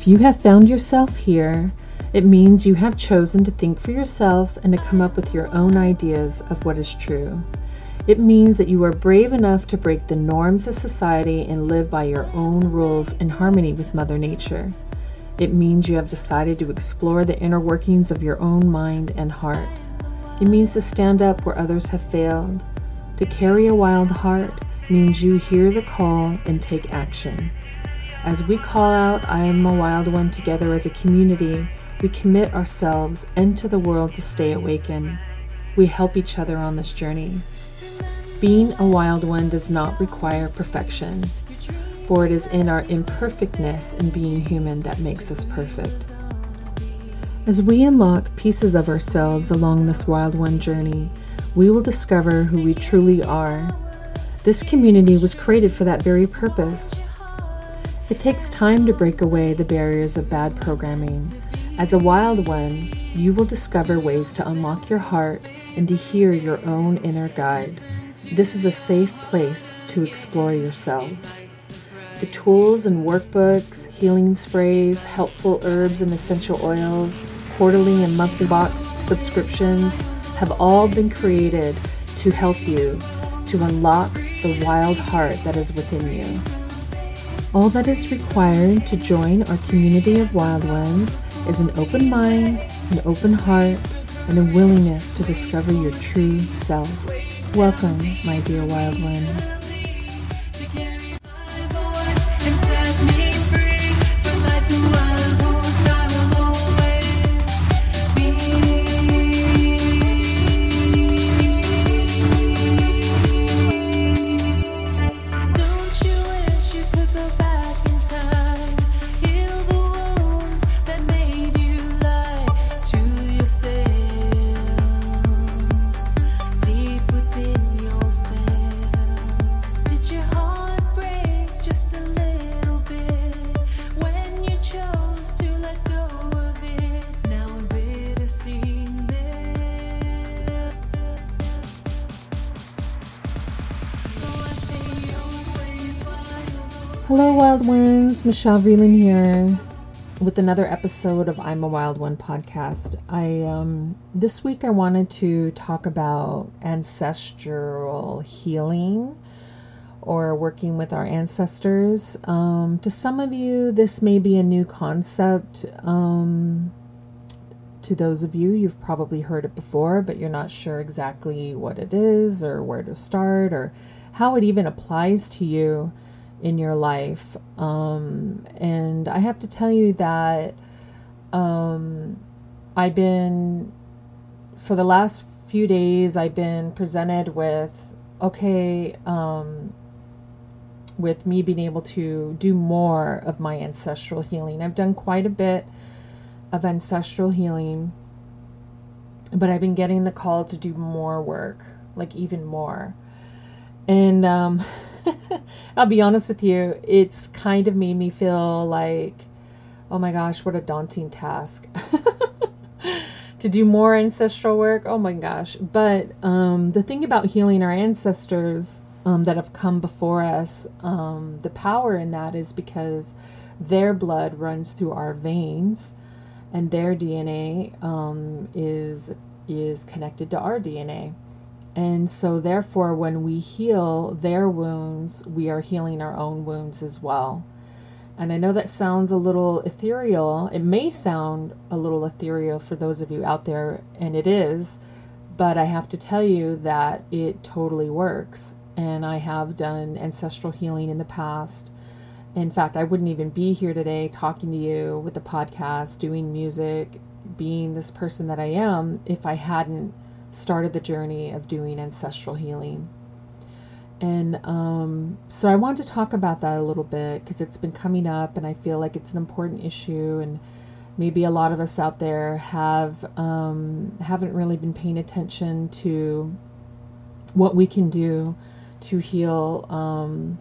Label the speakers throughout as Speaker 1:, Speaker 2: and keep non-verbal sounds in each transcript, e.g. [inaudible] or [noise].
Speaker 1: If you have found yourself here, it means you have chosen to think for yourself and to come up with your own ideas of what is true. It means that you are brave enough to break the norms of society and live by your own rules in harmony with Mother Nature. It means you have decided to explore the inner workings of your own mind and heart. It means to stand up where others have failed. To carry a wild heart means you hear the call and take action. As we call out, I am a wild one together as a community, we commit ourselves and to the world to stay awakened. We help each other on this journey. Being a wild one does not require perfection, for it is in our imperfectness and being human that makes us perfect. As we unlock pieces of ourselves along this wild one journey, we will discover who we truly are. This community was created for that very purpose. It takes time to break away the barriers of bad programming. As a wild one, you will discover ways to unlock your heart and to hear your own inner guide. This is a safe place to explore yourselves. The tools and workbooks, healing sprays, helpful herbs and essential oils, quarterly and monthly box subscriptions have all been created to help you to unlock the wild heart that is within you. All that is required to join our community of wild ones is an open mind, an open heart, and a willingness to discover your true self. Welcome, my dear wild one. Hello, Wild Ones. Michelle Vreeland here with another episode of I'm a Wild One podcast. I um, this week I wanted to talk about ancestral healing or working with our ancestors. Um, to some of you, this may be a new concept. Um, to those of you, you've probably heard it before, but you're not sure exactly what it is or where to start or how it even applies to you in your life. Um, and I have to tell you that um, I've been, for the last few days, I've been presented with, okay, um, with me being able to do more of my ancestral healing. I've done quite a bit of ancestral healing, but I've been getting the call to do more work, like even more. And, um, [laughs] I'll be honest with you, it's kind of made me feel like, oh my gosh, what a daunting task. [laughs] to do more ancestral work, oh my gosh. But um, the thing about healing our ancestors um, that have come before us, um, the power in that is because their blood runs through our veins and their DNA um, is is connected to our DNA. And so, therefore, when we heal their wounds, we are healing our own wounds as well. And I know that sounds a little ethereal. It may sound a little ethereal for those of you out there, and it is, but I have to tell you that it totally works. And I have done ancestral healing in the past. In fact, I wouldn't even be here today talking to you with the podcast, doing music, being this person that I am if I hadn't started the journey of doing ancestral healing. And um, so I want to talk about that a little bit because it's been coming up and I feel like it's an important issue and maybe a lot of us out there have um, haven't really been paying attention to what we can do to heal um,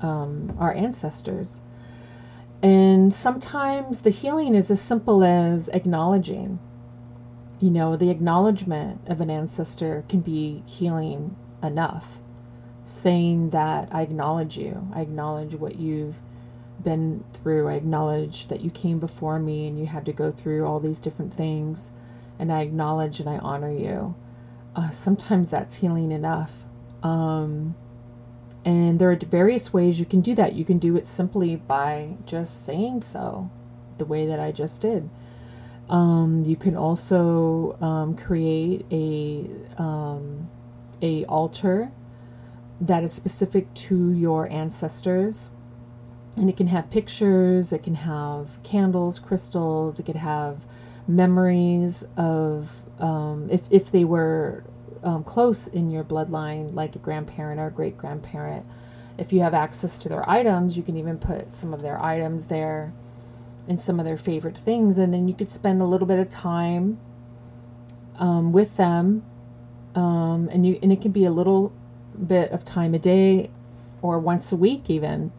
Speaker 1: um our ancestors. And sometimes the healing is as simple as acknowledging you know, the acknowledgement of an ancestor can be healing enough. Saying that I acknowledge you, I acknowledge what you've been through. I acknowledge that you came before me and you had to go through all these different things. And I acknowledge and I honor you. Uh, sometimes that's healing enough. Um, and there are various ways you can do that. You can do it simply by just saying so, the way that I just did. Um, you can also um, create a um, a altar that is specific to your ancestors, and it can have pictures. It can have candles, crystals. It could have memories of um, if if they were um, close in your bloodline, like a grandparent or great grandparent. If you have access to their items, you can even put some of their items there and some of their favorite things. And then you could spend a little bit of time um, with them. Um, and you and it can be a little bit of time a day or once a week even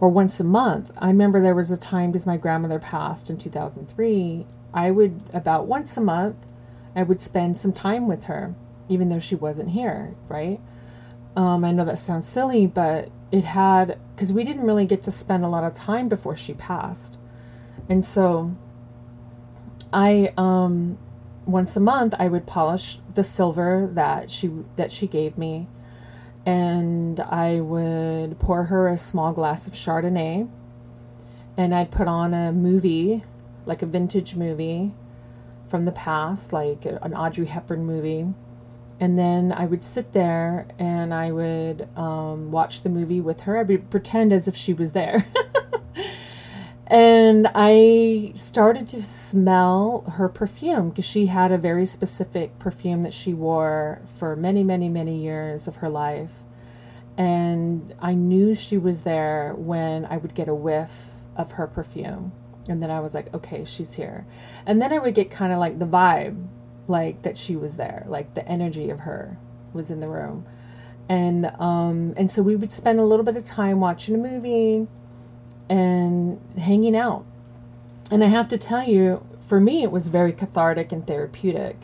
Speaker 1: or once a month. I remember there was a time because my grandmother passed in 2003, I would about once a month I would spend some time with her even though she wasn't here, right? Um, I know that sounds silly, but it had because we didn't really get to spend a lot of time before she passed. And so I um once a month I would polish the silver that she that she gave me and I would pour her a small glass of Chardonnay and I'd put on a movie like a vintage movie from the past like an Audrey Hepburn movie and then I would sit there and I would um, watch the movie with her. I would pretend as if she was there. [laughs] and I started to smell her perfume because she had a very specific perfume that she wore for many, many, many years of her life. And I knew she was there when I would get a whiff of her perfume. And then I was like, okay, she's here. And then I would get kind of like the vibe, like that she was there, like the energy of her was in the room. And um, and so we would spend a little bit of time watching a movie and hanging out. And I have to tell you, for me, it was very cathartic and therapeutic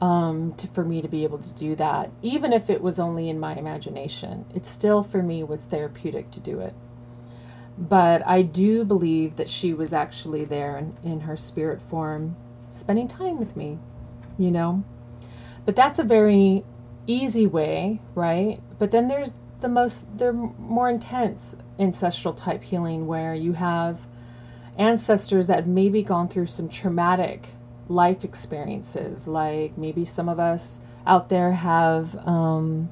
Speaker 1: um, to, for me to be able to do that. Even if it was only in my imagination, it still for me was therapeutic to do it. But I do believe that she was actually there in, in her spirit form, spending time with me, you know? But that's a very easy way, right? But then there's the most, they're more intense ancestral type healing where you have ancestors that maybe gone through some traumatic life experiences. Like maybe some of us out there have um,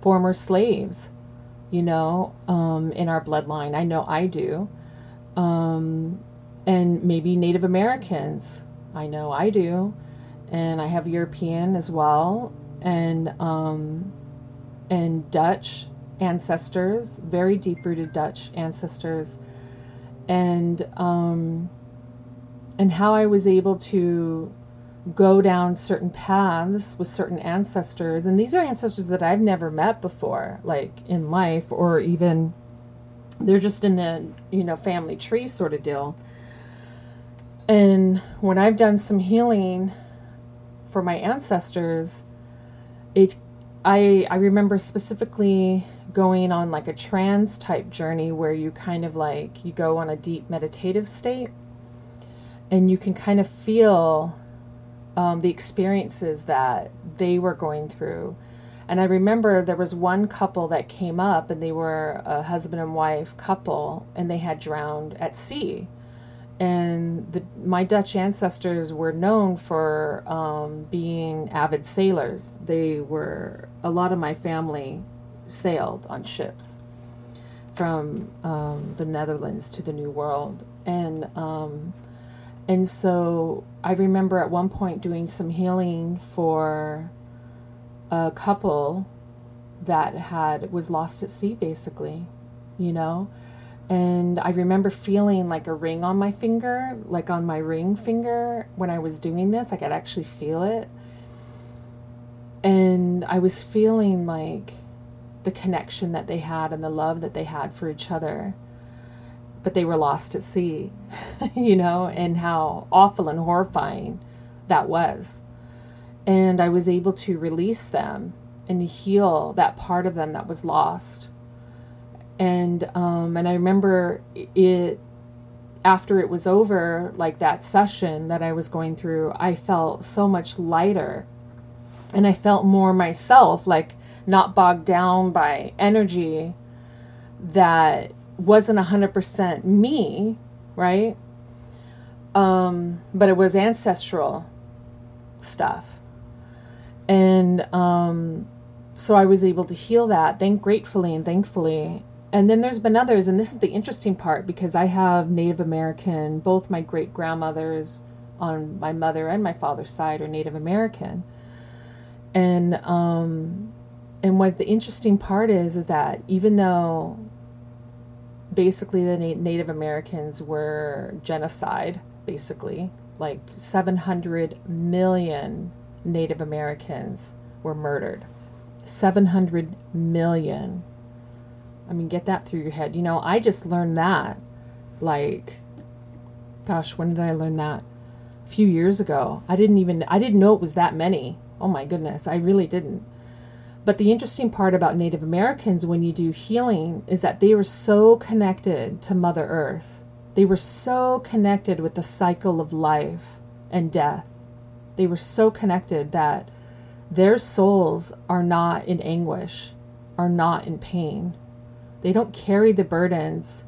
Speaker 1: former slaves, you know, um, in our bloodline. I know I do. Um, and maybe Native Americans. I know I do. And I have European as well. And um, and Dutch ancestors, very deep rooted Dutch ancestors, and um, and how I was able to go down certain paths with certain ancestors, and these are ancestors that I've never met before, like in life, or even they're just in the you know family tree sort of deal. And when I've done some healing for my ancestors, it I I remember specifically going on like a trance type journey where you kind of like you go on a deep meditative state and you can kind of feel um, the experiences that they were going through and i remember there was one couple that came up and they were a husband and wife couple and they had drowned at sea and the, my Dutch ancestors were known for um, being avid sailors. They were a lot of my family sailed on ships from um, the Netherlands to the New World, and um, and so I remember at one point doing some healing for a couple that had was lost at sea, basically, you know. And I remember feeling like a ring on my finger, like on my ring finger when I was doing this. I could actually feel it. And I was feeling like the connection that they had and the love that they had for each other. But they were lost at sea, [laughs] you know, and how awful and horrifying that was. And I was able to release them and heal that part of them that was lost. and um, and I remember it after it was over, like that session that I was going through, I felt so much lighter, and I felt more myself, like not bogged down by energy that wasn't 100% me, right? Um, but it was ancestral stuff. And um, so I was able to heal that, thank gratefully and thankfully. And then there's been others, and this is the interesting part because I have Native American, both my great grandmothers on my mother and my father's side are Native American. And um, and what the interesting part is is that even though basically the Native Americans were genocide, basically, like 700 million Native Americans were murdered. 700 million. I mean, get that through your head. You know, I just learned that. Like, gosh, when did I learn that? A few years ago. I didn't even, I didn't know it was that many. Oh my goodness, I really didn't. But the interesting part about Native Americans when you do healing is that they were so connected to Mother Earth. They were so connected with the cycle of life and death. They were so connected that their souls are not in anguish, are not in pain. They don't carry the burdens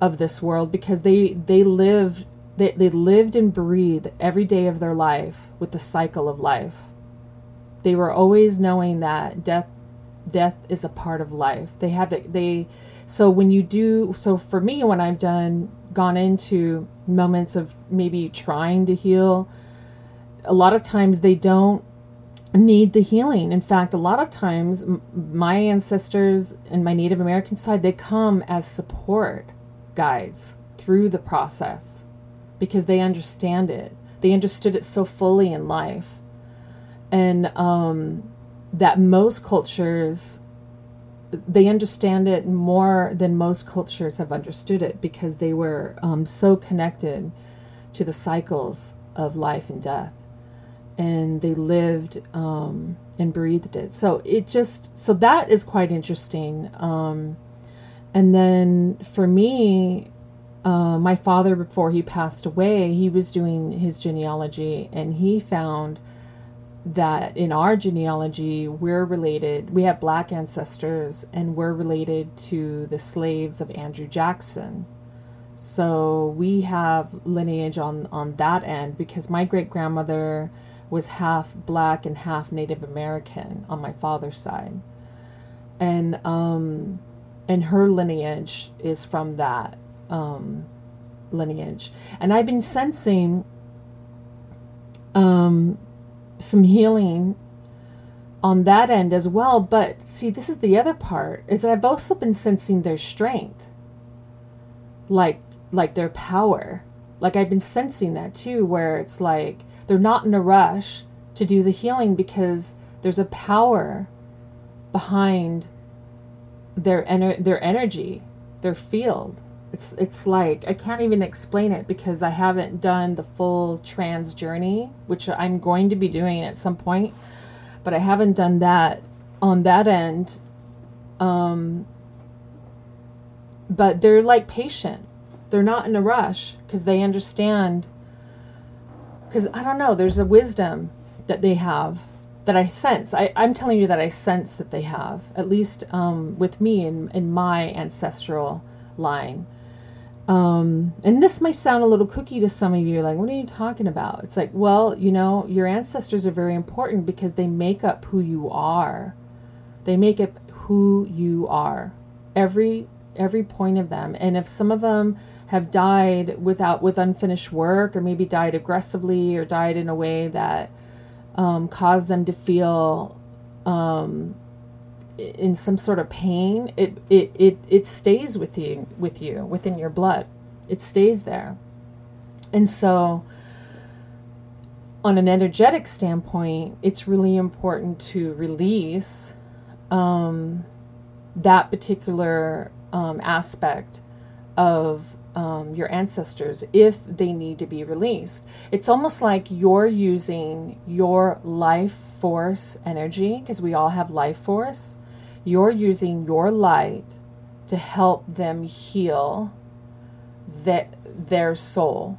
Speaker 1: of this world because they they lived they, they lived and breathed every day of their life with the cycle of life they were always knowing that death death is a part of life. They have it they so when you do so for me when I've done gone into moments of maybe trying to heal a lot of times they don't need the healing. In fact, a lot of times my ancestors and my Native American side they come as support guides through the process because they understand it. They understood it so fully in life and um, that most cultures they understand it more than most cultures have understood it because they were um, so connected to the cycles of life and death. And they lived um, and breathed it. So it just so that is quite interesting um, and then for me uh, my father before he passed away he was doing his genealogy and he found that in our genealogy we're related we have black ancestors and we're related to the slaves of andrew jackson. So we have lineage on on that end because my great grandmother was half black and half native american on my father's side. And um and her lineage is from that um lineage. And i've been sensing um some healing on that end as well. But see, this is the other part is that I've also been sensing their strength, like like their power. Like I've been sensing that too, where it's like they're not in a rush to do the healing because there's a power behind their ener- their energy, their field. It's it's like I can't even explain it because I haven't done the full trans journey, which I'm going to be doing at some point, but I haven't done that on that end. Um, but they're like patient. They're not in a rush because they understand. Because I don't know, there's a wisdom that they have that I sense. I, I'm telling you that I sense that they have, at least um, with me in, in my ancestral line. Um, and this might sound a little cookie to some of you, like, what are you talking about? It's like, well, you know, your ancestors are very important because they make up who you are. They make up who you are. Every every point of them. And if some of them have died without with unfinished work, or maybe died aggressively, or died in a way that um, caused them to feel um, in some sort of pain, it, it, it, it stays with you, with you, within your blood. It stays there. And so, on an energetic standpoint, it's really important to release um, that particular um, aspect of um, your ancestors if they need to be released. It's almost like you're using your life force energy, because we all have life force, you're using your light to help them heal that their soul.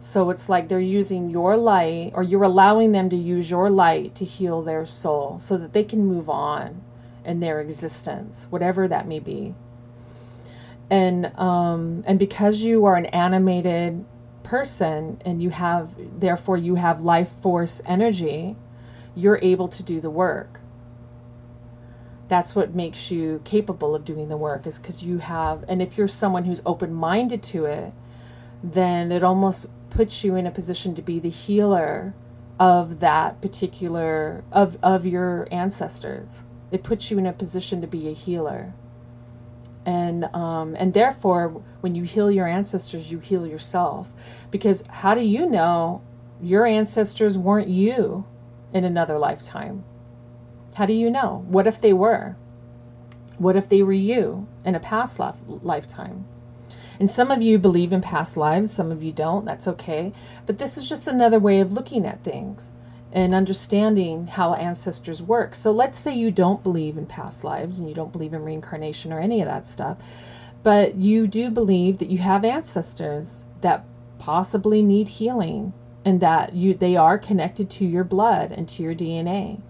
Speaker 1: So it's like they're using your light, or you're allowing them to use your light to heal their soul so that they can move on in their existence, whatever that may be. And um, and because you are an animated person and you have therefore you have life force energy, you're able to do the work. That's what makes you capable of doing the work is because you have and if you're someone who's open-minded to it, then it almost puts you in a position to be the healer of that particular of of your ancestors. It puts you in a position to be a healer. And um, and therefore when you heal your ancestors you heal yourself. Because how do you know your ancestors weren't you in another lifetime how do you know what if they were what if they were you in a past life, lifetime and some of you believe in past lives, some of you don't. That's okay. But this is just another way of looking at things and understanding how ancestors work. So let's say you don't believe in past lives and you don't believe in reincarnation or any of that stuff, but you do believe that you have ancestors that possibly need healing and that you they are connected to your blood and to your DNA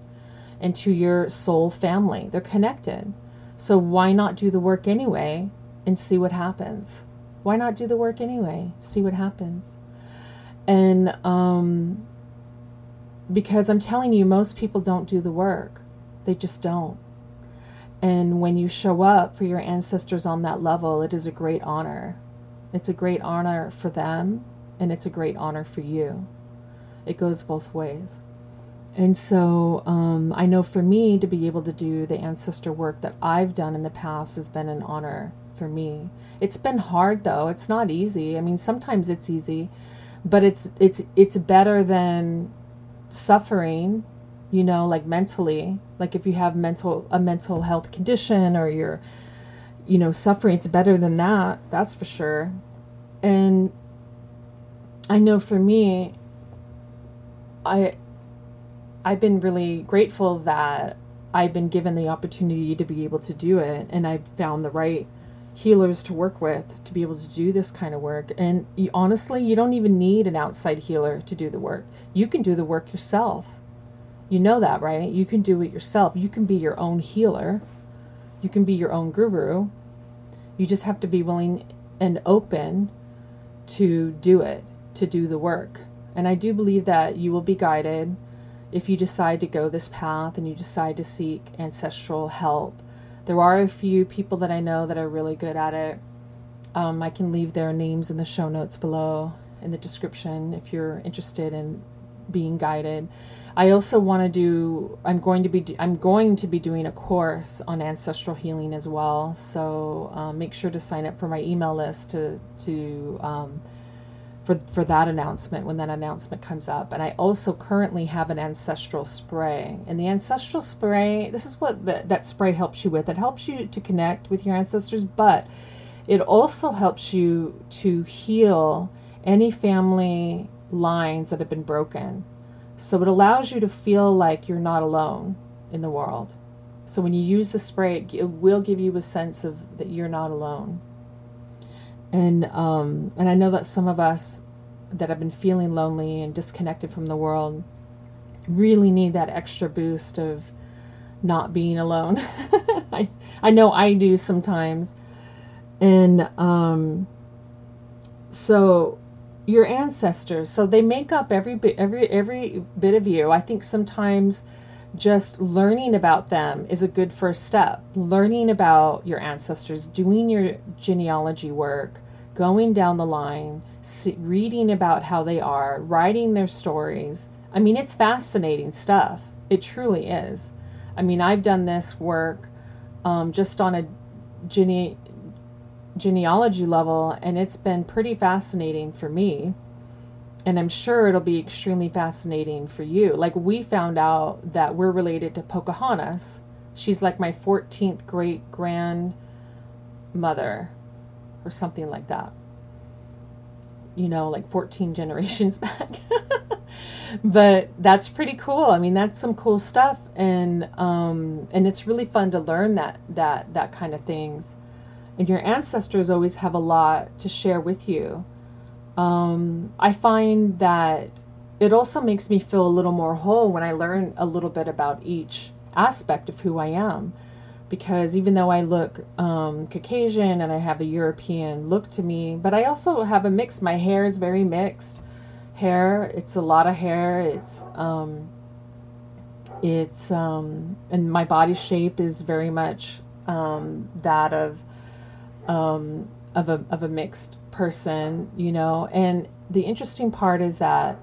Speaker 1: and to your soul family. They're connected. So why not do the work anyway and see what happens? why not do the work anyway? See what happens. And um, because I'm telling you, most people don't do the work, they just don't. And when you show up for your ancestors on that level, it is a great honor. It's a great honor for them, and it's a great honor for you. It goes both ways. And so um, I know for me to be able to do the ancestor work that I've done in the past has been an honor for me. It's been hard though. It's not easy. I mean, sometimes it's easy, but it's it's it's better than suffering, you know, like mentally. Like if you have mental a mental health condition or you're you know, suffering, it's better than that. That's for sure. And I know for me I I've been really grateful that I've been given the opportunity to be able to do it and I've found the right healers to work with to be able to do this kind of work. And you, honestly, you don't even need an outside healer to do the work. You can do the work yourself. You know that, right? You can do it yourself. You can be your own healer. You can be your own guru. You just have to be willing and open to do it, to do the work. And I do believe that you will be guided if you decide to go this path and you decide to seek ancestral help there are a few people that I know that are really good at it. Um, I can leave their names in the show notes below in the description if you're interested in being guided. I also want to do. I'm going to be. I'm going to be doing a course on ancestral healing as well. So um, make sure to sign up for my email list to to um, for, for that announcement when that announcement comes up. And I also currently have an ancestral spray. And the ancestral spray, this is what the, that spray helps you with. It helps you to connect with your ancestors, but it also helps you to heal any family lines that have been broken. So it allows you to feel like you're not alone in the world. So when you use the spray, it will give you a sense of that you're not alone and um, and I know that some of us that have been feeling lonely and disconnected from the world really need that extra boost of not being alone. [laughs] I I know I do sometimes, and um, so your ancestors, so they make up every bit every every bit of you. I think sometimes just learning about them is a good first step. Learning about your ancestors, doing your genealogy work, going down the line, reading about how they are, writing their stories. I mean, it's fascinating stuff. It truly is. I mean, I've done this work um, just on a gene- genealogy level, and it's been pretty fascinating for me. And I'm sure it'll be extremely fascinating for you. Like, we found out that we're related to Pocahontas. She's like my 14th great grandmother or something like that. You know, like 14 [laughs] generations back. [laughs] but that's pretty cool. I mean, that's some cool stuff, and um, and it's really fun to learn that that that kind of things. And your ancestors always have a lot to share with you. Um, I find that it also makes me feel a little more whole when I learn a little bit about each aspect of who I am. Because even though I look um, Caucasian and I have a European look to me, but I also have a mix. My hair is very mixed hair. It's a lot of hair. It's um, it's um, and my body shape is very much um, that of um, of a of a mixed person, you know. And the interesting part is that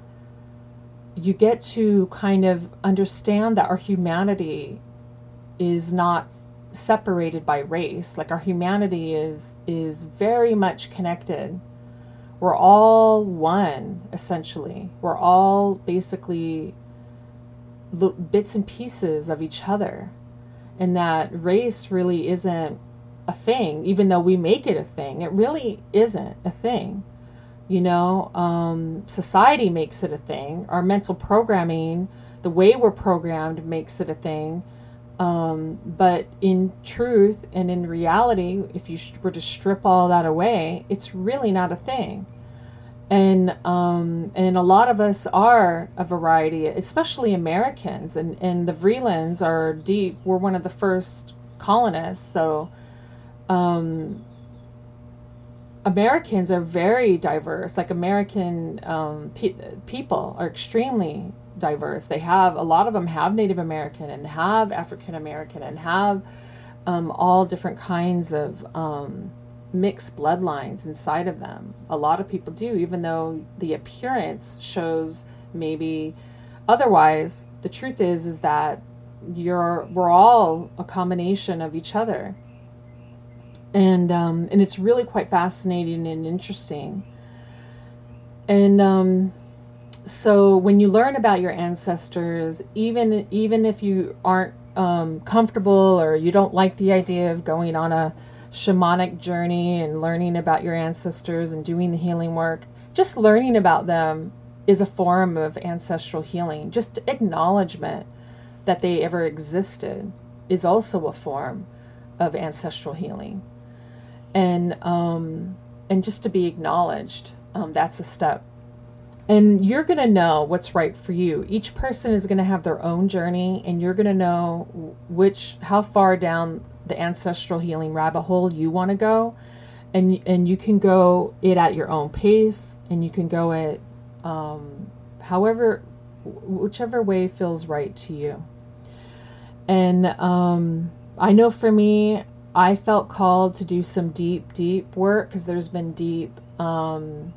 Speaker 1: you get to kind of understand that our humanity is not separated by race. Like our humanity is is very much connected. We're all one essentially. We're all basically bits and pieces of each other. And that race really isn't a thing even though we make it a thing it really isn't a thing. You know um, society makes it a thing. Our mental programming the way we're programmed makes it a thing um, but in truth and in reality, if you were to strip all that away, it's really not a thing. And um, and a lot of us are a variety, especially Americans, and and the Vreelands are deep. We're one of the first colonists, so um, Americans are very diverse. Like American um, pe- people are extremely diverse. They have a lot of them have Native American and have African American and have um, all different kinds of um, mixed bloodlines inside of them. A lot of people do, even though the appearance shows maybe otherwise. The truth is is that you're we're all a combination of each other, and um, and it's really quite fascinating and interesting. And um, so when you learn about your ancestors, even even if you aren't um, comfortable or you don't like the idea of going on a shamanic journey and learning about your ancestors and doing the healing work, just learning about them is a form of ancestral healing. Just acknowledgement that they ever existed is also a form of ancestral healing. And um, and just to be acknowledged, um, that's a step and you're going to know what's right for you. Each person is going to have their own journey and you're going to know which how far down the ancestral healing rabbit hole you want to go. And and you can go it at your own pace and you can go it um, however whichever way feels right to you. And um, i know for me i felt called to do some deep deep work because there's been deep um,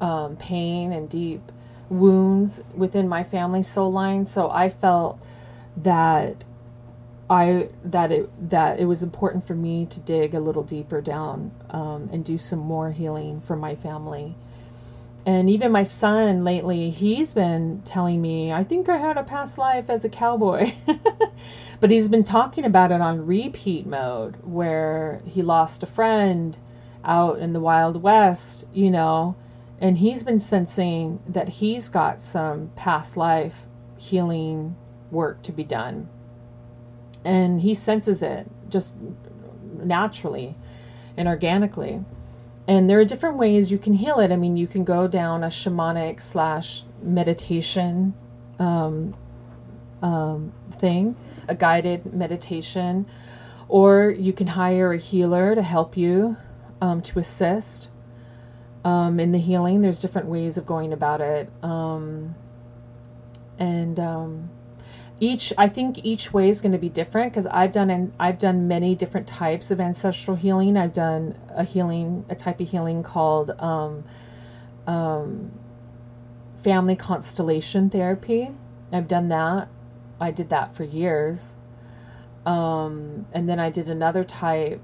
Speaker 1: um, pain and deep wounds within my family soul line. So I felt that I that it that it was important for me to dig a little deeper down um, and do some more healing for my family. And even my son lately, he's been telling me, I think I had a past life as a cowboy. [laughs] but he's been talking about it on repeat mode, where he lost a friend out in the Wild West, you know, and he's been sensing that he's got some past life healing work to be done. And he senses it just naturally and organically. And there are different ways you can heal it. I mean, you can go down a shamanic slash meditation um, um, thing, a guided meditation, or you can hire a healer to help you um, to assist um, in the healing. There's different ways of going about it. Um, and um, each, I think each way is going to be different because I've done and I've done many different types of ancestral healing. I've done a healing, a type of healing called um, um, family constellation therapy. I've done that. I did that for years. Um, and then I did another type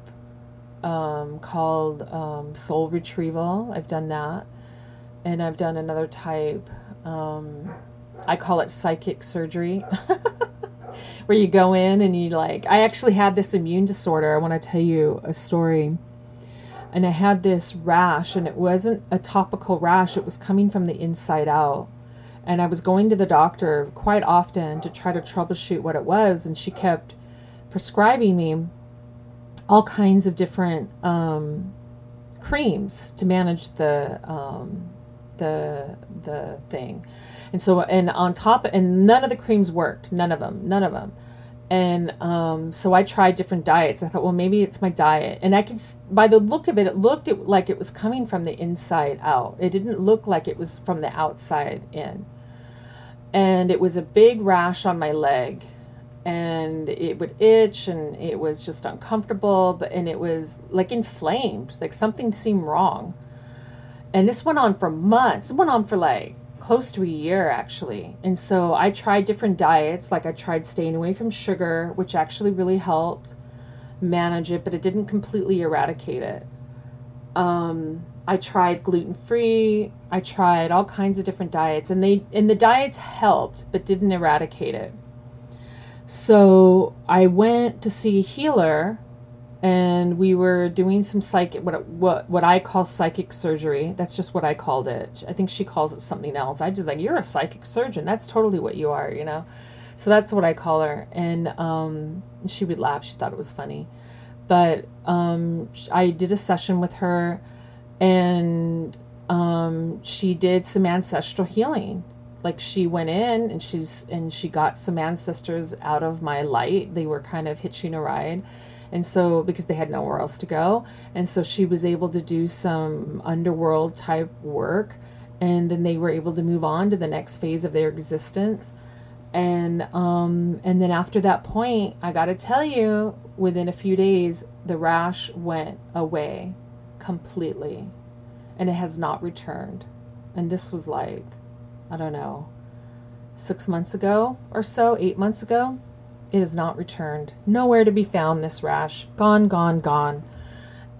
Speaker 1: um, called um, soul retrieval. I've done that. And I've done another type, um, I call it psychic surgery, [laughs] where you go in and you like, I actually had this immune disorder. I want to tell you a story. And I had this rash, and it wasn't a topical rash, it was coming from the inside out. And I was going to the doctor quite often to try to troubleshoot what it was, and she kept prescribing me all kinds of different um, creams to manage the um, the the thing. And so and on top and none of the creams worked. None of them. None of them. And um, so I tried different diets. I thought, well, maybe it's my diet. And I could, by the look of it, it looked like it was coming from the inside out. It didn't look like it was from the outside in. And it was a big rash on my leg and it would itch and it was just uncomfortable but and it was like inflamed like something seemed wrong. And this went on for months it went on for like close to a year actually. And so i tried different diets like i tried staying away from sugar which actually really helped manage it but it didn't completely eradicate it. Um, i tried gluten-free i tried all kinds of different diets and they and the diets helped but didn't eradicate it so I went to see a healer and we were doing some psychic what what what I call psychic surgery. That's just what I called it. I think she calls it something else. I just like you're a psychic surgeon. That's totally what you are, you know. So that's what I call her, and um, she would laugh. She thought it was funny, but um, I did a session with her, and um, she did some ancestral healing like she went in and she's and she got some ancestors out of my light. They were kind of hitching a ride. And so because they had nowhere else to go. And so she was able to do some underworld type work. And then they were able to move on to the next phase of their existence. And um and then after that point i got to tell you within a few days the rash went away completely. And it has not returned. And this was like I don't know, six months ago or so, eight months ago. It has not returned. Nowhere to be found, this rash. Gone, gone, gone.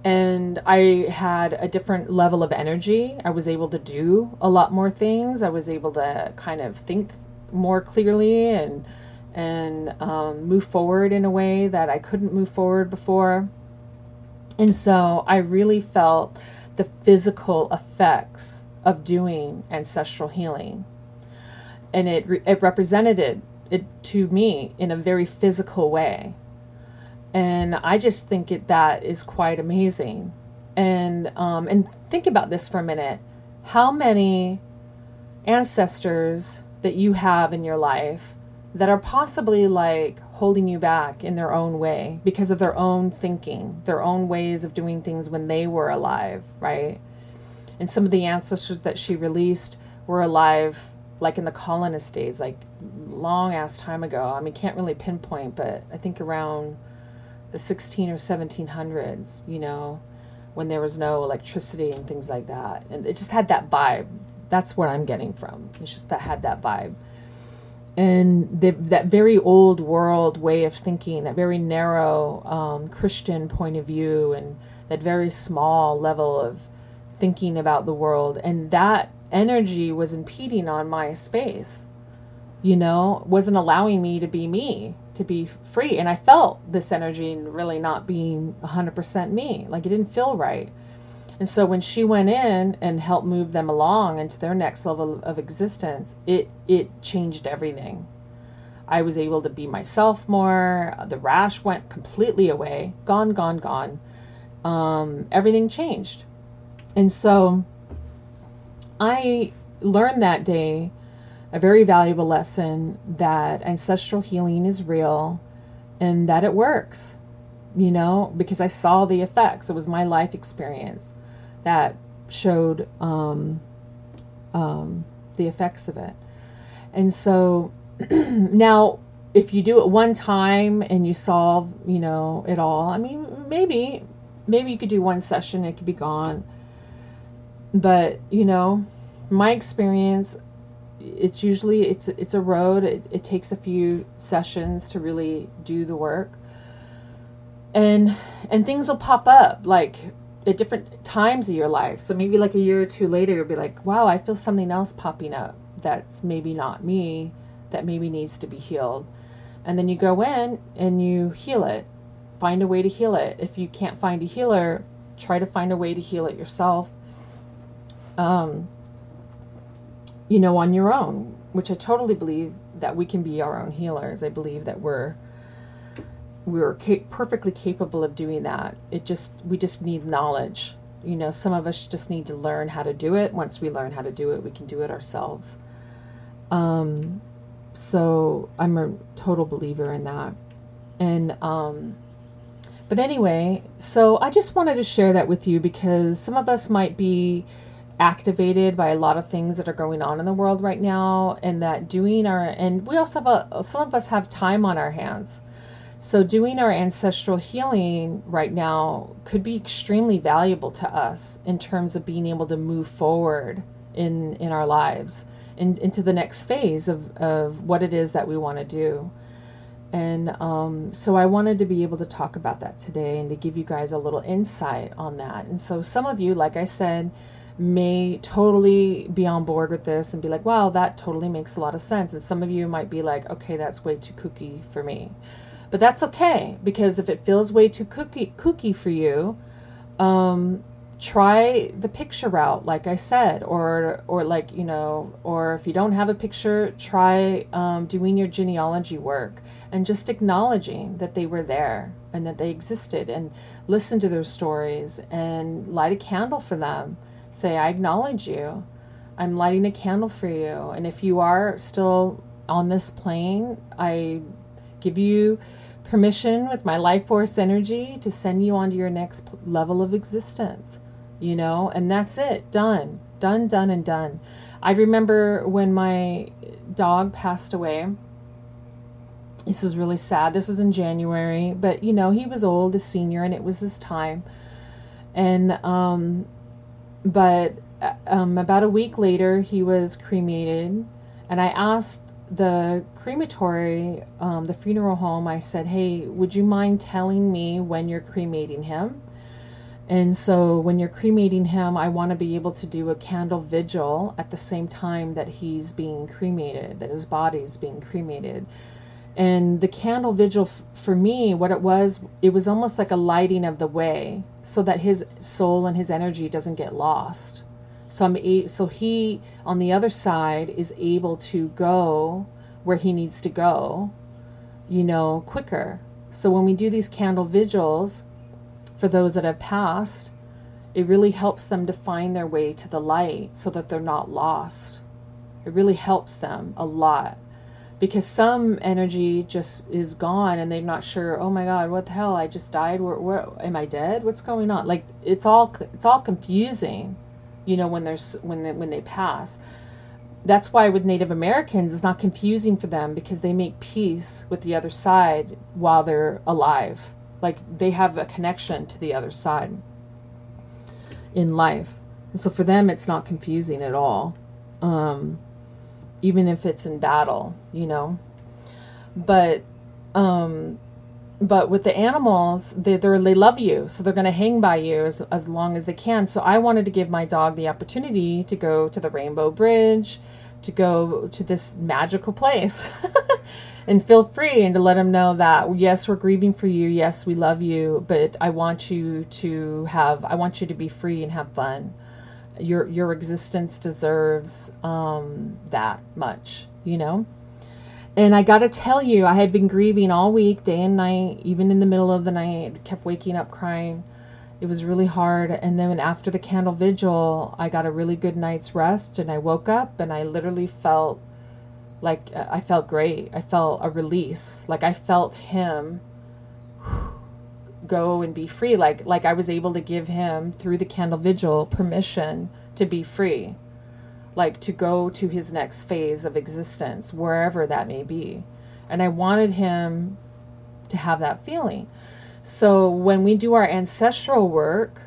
Speaker 1: And I had a different level of energy. I was able to do a lot more things. I was able to kind of think more clearly and and um, move forward in a way that I couldn't move forward before. And so I really felt the physical effects of doing ancestral healing. And it, it represented it, it to me in a very physical way. And I just think it, that is quite amazing. And, um, and think about this for a minute. How many ancestors that you have in your life that are possibly like holding you back in their own way because of their own thinking, their own ways of doing things when they were alive, right? And some of the ancestors that she released were alive like in the colonist days like long ass time ago. I mean can't really pinpoint but i think around the 16 or 1700s you know when there was no electricity and things like that. And it just had that vibe. That's what i'm getting from. It's just that had that vibe. And the, that very old world way of thinking that very narrow um, christian point of view and that very small level of thinking about the world and that energy was impeding on my space you know wasn't allowing me to be me to be free and i felt this energy really not being 100% me like it didn't feel right. And so when she went in and helped move them along into their next level of existence it it changed everything. I was able to be myself more the rash went completely away gone gone gone. Um, everything changed and so I learned that day a very valuable lesson that ancestral healing is real and that it works, you know, because I saw the effects. It was my life experience that showed um, um, the effects of it. And so [clears throat] now, if you do it one time and you solve, you know, it all, I mean, maybe, maybe you could do one session, it could be gone but you know my experience it's usually it's it's a road it, it takes a few sessions to really do the work. And and things will pop up like at different times of your life. So maybe like a year or two later you'll be like wow i feel something else popping up that's maybe not me that maybe needs to be healed. And then you go in and you heal it. Find a way to heal it. If you can't find a healer try to find a way to heal it yourself um, you know, on your own. which I totally believe that we can be our own healers. I believe that we're we're ca- perfectly capable of doing that. It just we just need knowledge. You know, some of us just need to learn how to do it. Once we learn how to do it, we can do it ourselves. Um, so I'm a total believer in that. And um, but anyway, so I just wanted to share that with you because some of us might be activated by a lot of things that are going on in the world right now and that doing our and we also have a some of us have time on our hands so doing our ancestral healing right now could be extremely valuable to us in terms of being able to move forward in in our lives and into the next phase of, of what it is that we want to do and um, so I wanted to be able to talk about that today and to give you guys a little insight on that. And so some of you, like I said, may totally be on board with this and be like, wow, that totally makes a lot of sense. And some of you might be like, okay, that's way too kooky for me. But that's okay because if it feels way too kooky, kooky for you, um, try the picture route, like I said, or or like you know, or if you don't have a picture, try um, doing your genealogy work and just acknowledging that they were there and that they existed, and listen to their stories and light a candle for them say, I acknowledge you. I'm lighting a candle for you. And if you are still on this plane, I give you permission with my life force energy to send you onto your next level of existence. You know, and that's it. Done. Done, done, and done. I remember when my dog passed away. This is really sad. This was in January, but you know, he was old, a senior, and it was his time. And um, but uh, um, about a week later, he was cremated, and I asked the crematory, um, the funeral home, I said, Hey, would you mind telling me when you're cremating him? And so, when you're cremating him, I want to be able to do a candle vigil at the same time that he's being cremated, that his body's being cremated. And the candle vigil f- for me, what it was, it was almost like a lighting of the way so that his soul and his energy doesn't get lost. So I'm a- so he on the other side is able to go where he needs to go, you know, quicker. So when we do these candle vigils for those that have passed, it really helps them to find their way to the light so that they're not lost. It really helps them a lot because some energy just is gone and they're not sure oh my god what the hell? I just died. Where, where am i dead? What's going on? Like it's all it's all confusing you know when there's when they, when they pass. That's why with native americans it's not confusing for them because they make peace with the other side while they're alive. Like they have a connection to the other side in life. And so for them it's not confusing at all. Um, even if it's in battle, you know. But um but with the animals, they they love you, so they're going to hang by you as as long as they can. So I wanted to give my dog the opportunity to go to the Rainbow Bridge, to go to this magical place. [laughs] and feel free and to let him know that yes we're grieving for you yes we love you but i want you to have i want you to be free and have fun your your existence deserves um, that much, you know. And I got to tell you, I had been grieving all week, day and night, even in the middle of the night. Kept waking up crying. It was really hard. And then after the candle vigil, I got a really good night's rest, and I woke up and I literally felt like uh, I felt great. I felt a release. Like I felt him go and be free. Like like I was able to give him through the candle vigil permission to be free. Like to go to his next phase of existence wherever that may be. And I wanted him to have that feeling. So when we do our ancestral work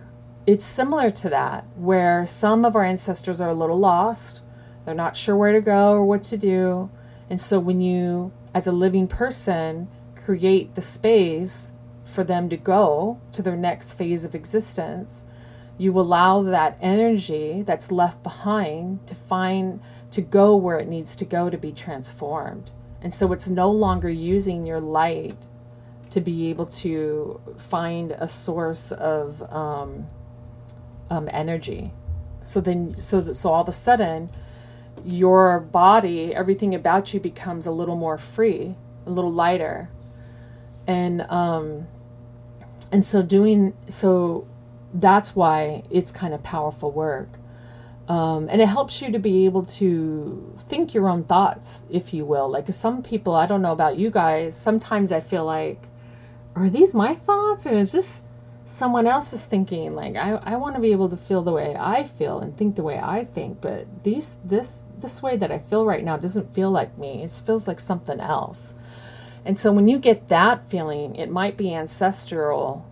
Speaker 1: it's similar to that where some of our ancestors are a little lost. They're not sure where to go or what to do. And so when you as a living person create the space for them to go to their next phase of existence, you allow that energy that's left behind to find to go where it needs to go to be transformed. And so it's no longer using your light to be able to find a source of um, um, energy. So then, so that, so all of a sudden, your body, everything about you becomes a little more free, a little lighter. And um and so doing so that's why it's kind of powerful work. Um, and it helps you to be able to think your own thoughts, if you will. Like some people, I don't know about you guys, sometimes I feel like, are these my thoughts or is this someone else is thinking like I, I want to be able to feel the way I feel and think the way I think but these this this way that I feel right now doesn't feel like me it feels like something else and so when you get that feeling it might be ancestral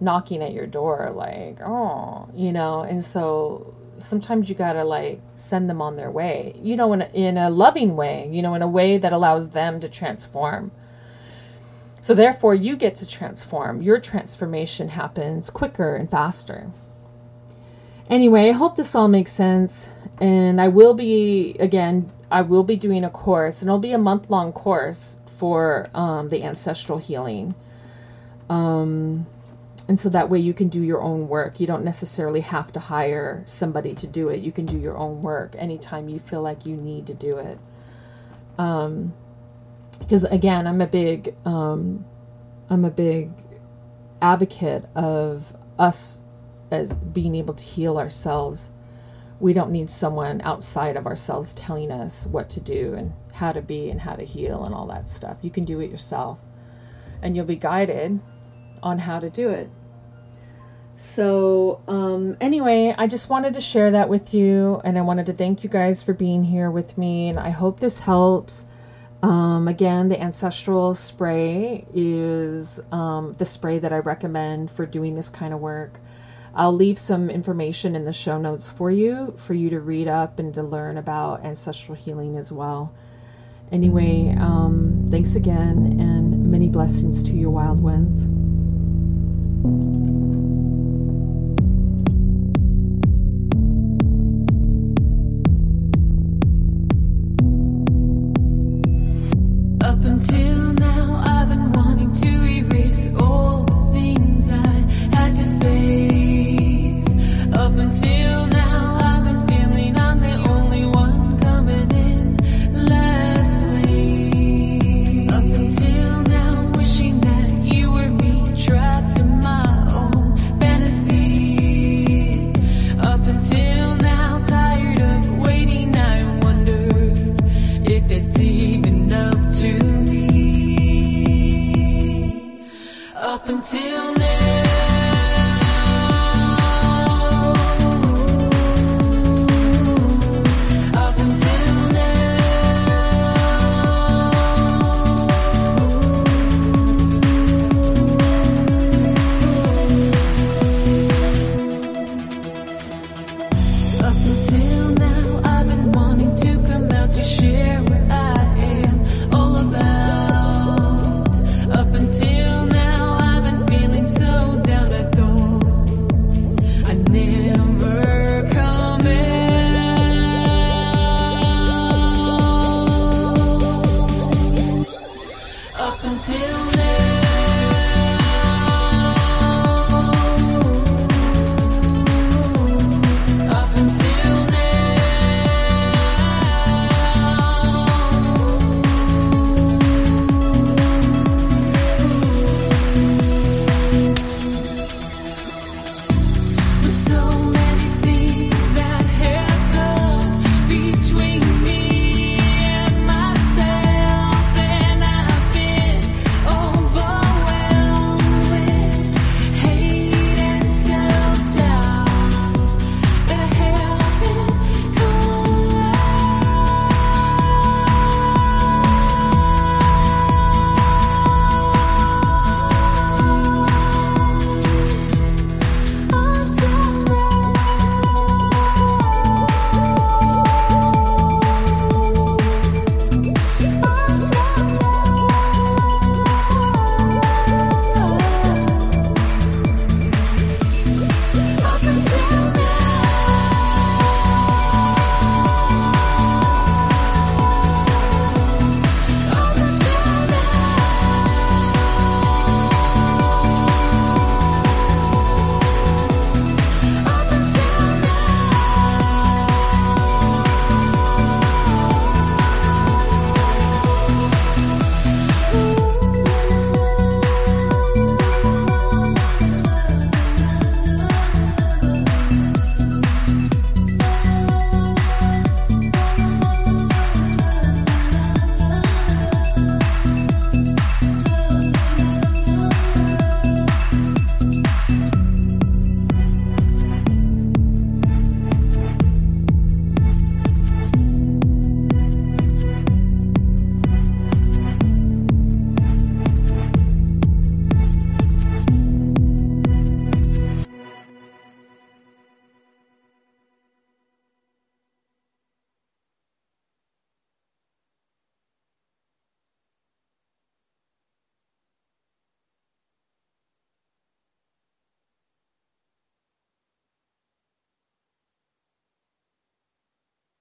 Speaker 1: knocking at your door like oh you know and so sometimes you gotta like send them on their way you know in a, in a loving way you know in a way that allows them to transform so therefore, you get to transform. Your transformation happens quicker and faster. Anyway, I hope this all makes sense. And I will be, again, I will be doing a course, and it'll be a month long course for um, the ancestral healing. Um, and so that way you can do your own work. You don't necessarily have to hire somebody to do it. You can do your own work anytime you feel like you need to do it. Um, because again, I'm a big, um, I'm a big advocate of us as being able to heal ourselves. We don't need someone outside of ourselves telling us what to do and how to be and how to heal and all that stuff. You can do it yourself, and you'll be guided on how to do it. So, um, anyway, I just wanted to share that with you, and I wanted to thank you guys for being here with me, and I hope this helps. Um, again, the ancestral spray is um, the spray that I recommend for doing this kind of work. I'll leave some information in the show notes for you, for you to read up and to learn about ancestral healing as well. Anyway, um, thanks again, and many blessings to you, wild winds.